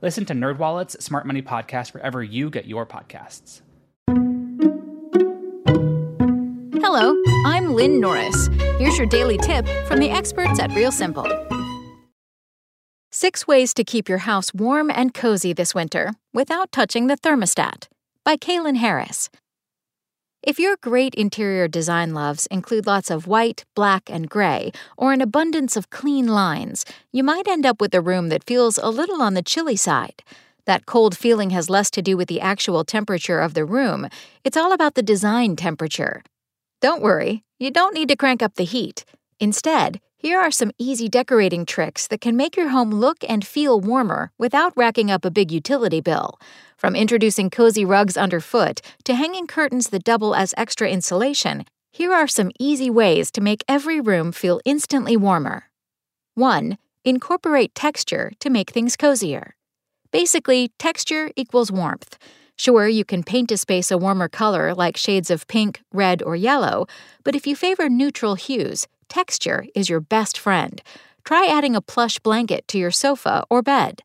Listen to NerdWallet's Smart Money Podcast wherever you get your podcasts. Hello, I'm Lynn Norris. Here's your daily tip from the experts at Real Simple. Six ways to keep your house warm and cozy this winter without touching the thermostat by Kaylin Harris. If your great interior design loves include lots of white, black, and gray, or an abundance of clean lines, you might end up with a room that feels a little on the chilly side. That cold feeling has less to do with the actual temperature of the room, it's all about the design temperature. Don't worry, you don't need to crank up the heat. Instead, here are some easy decorating tricks that can make your home look and feel warmer without racking up a big utility bill. From introducing cozy rugs underfoot to hanging curtains that double as extra insulation, here are some easy ways to make every room feel instantly warmer. 1. Incorporate texture to make things cozier. Basically, texture equals warmth. Sure, you can paint a space a warmer color like shades of pink, red, or yellow, but if you favor neutral hues, texture is your best friend. Try adding a plush blanket to your sofa or bed.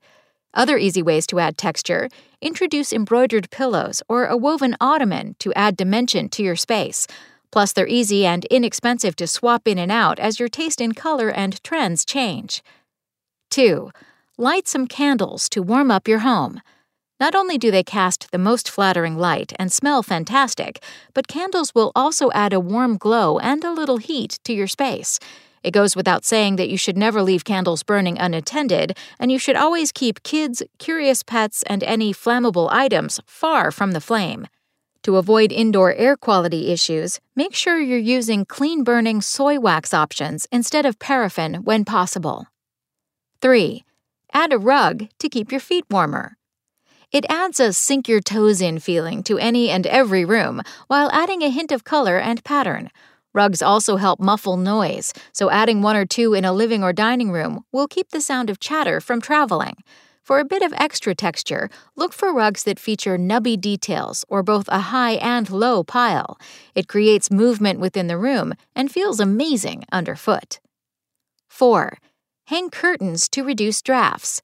Other easy ways to add texture introduce embroidered pillows or a woven ottoman to add dimension to your space. Plus, they're easy and inexpensive to swap in and out as your taste in color and trends change. 2. Light some candles to warm up your home. Not only do they cast the most flattering light and smell fantastic, but candles will also add a warm glow and a little heat to your space. It goes without saying that you should never leave candles burning unattended, and you should always keep kids, curious pets, and any flammable items far from the flame. To avoid indoor air quality issues, make sure you're using clean burning soy wax options instead of paraffin when possible. 3. Add a rug to keep your feet warmer. It adds a sink your toes in feeling to any and every room while adding a hint of color and pattern. Rugs also help muffle noise, so adding one or two in a living or dining room will keep the sound of chatter from traveling. For a bit of extra texture, look for rugs that feature nubby details or both a high and low pile. It creates movement within the room and feels amazing underfoot. 4. Hang curtains to reduce drafts.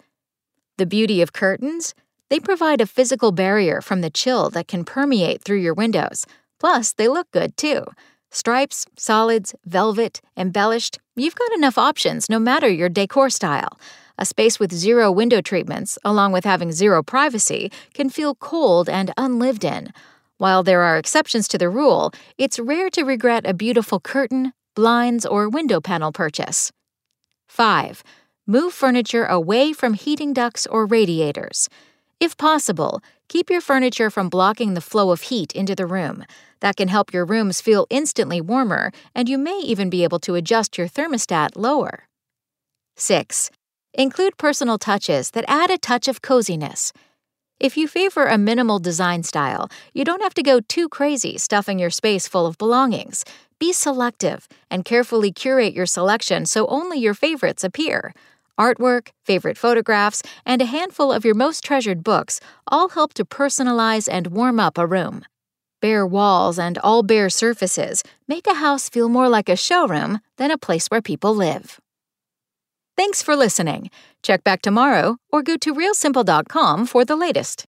The beauty of curtains? They provide a physical barrier from the chill that can permeate through your windows. Plus, they look good too. Stripes, solids, velvet, embellished, you've got enough options no matter your decor style. A space with zero window treatments, along with having zero privacy, can feel cold and unlived in. While there are exceptions to the rule, it's rare to regret a beautiful curtain, blinds, or window panel purchase. 5. Move furniture away from heating ducts or radiators. If possible, keep your furniture from blocking the flow of heat into the room. That can help your rooms feel instantly warmer, and you may even be able to adjust your thermostat lower. 6. Include personal touches that add a touch of coziness. If you favor a minimal design style, you don't have to go too crazy stuffing your space full of belongings. Be selective and carefully curate your selection so only your favorites appear. Artwork, favorite photographs, and a handful of your most treasured books all help to personalize and warm up a room. Bare walls and all bare surfaces make a house feel more like a showroom than a place where people live. Thanks for listening. Check back tomorrow or go to realsimple.com for the latest.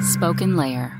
SpokenLayer.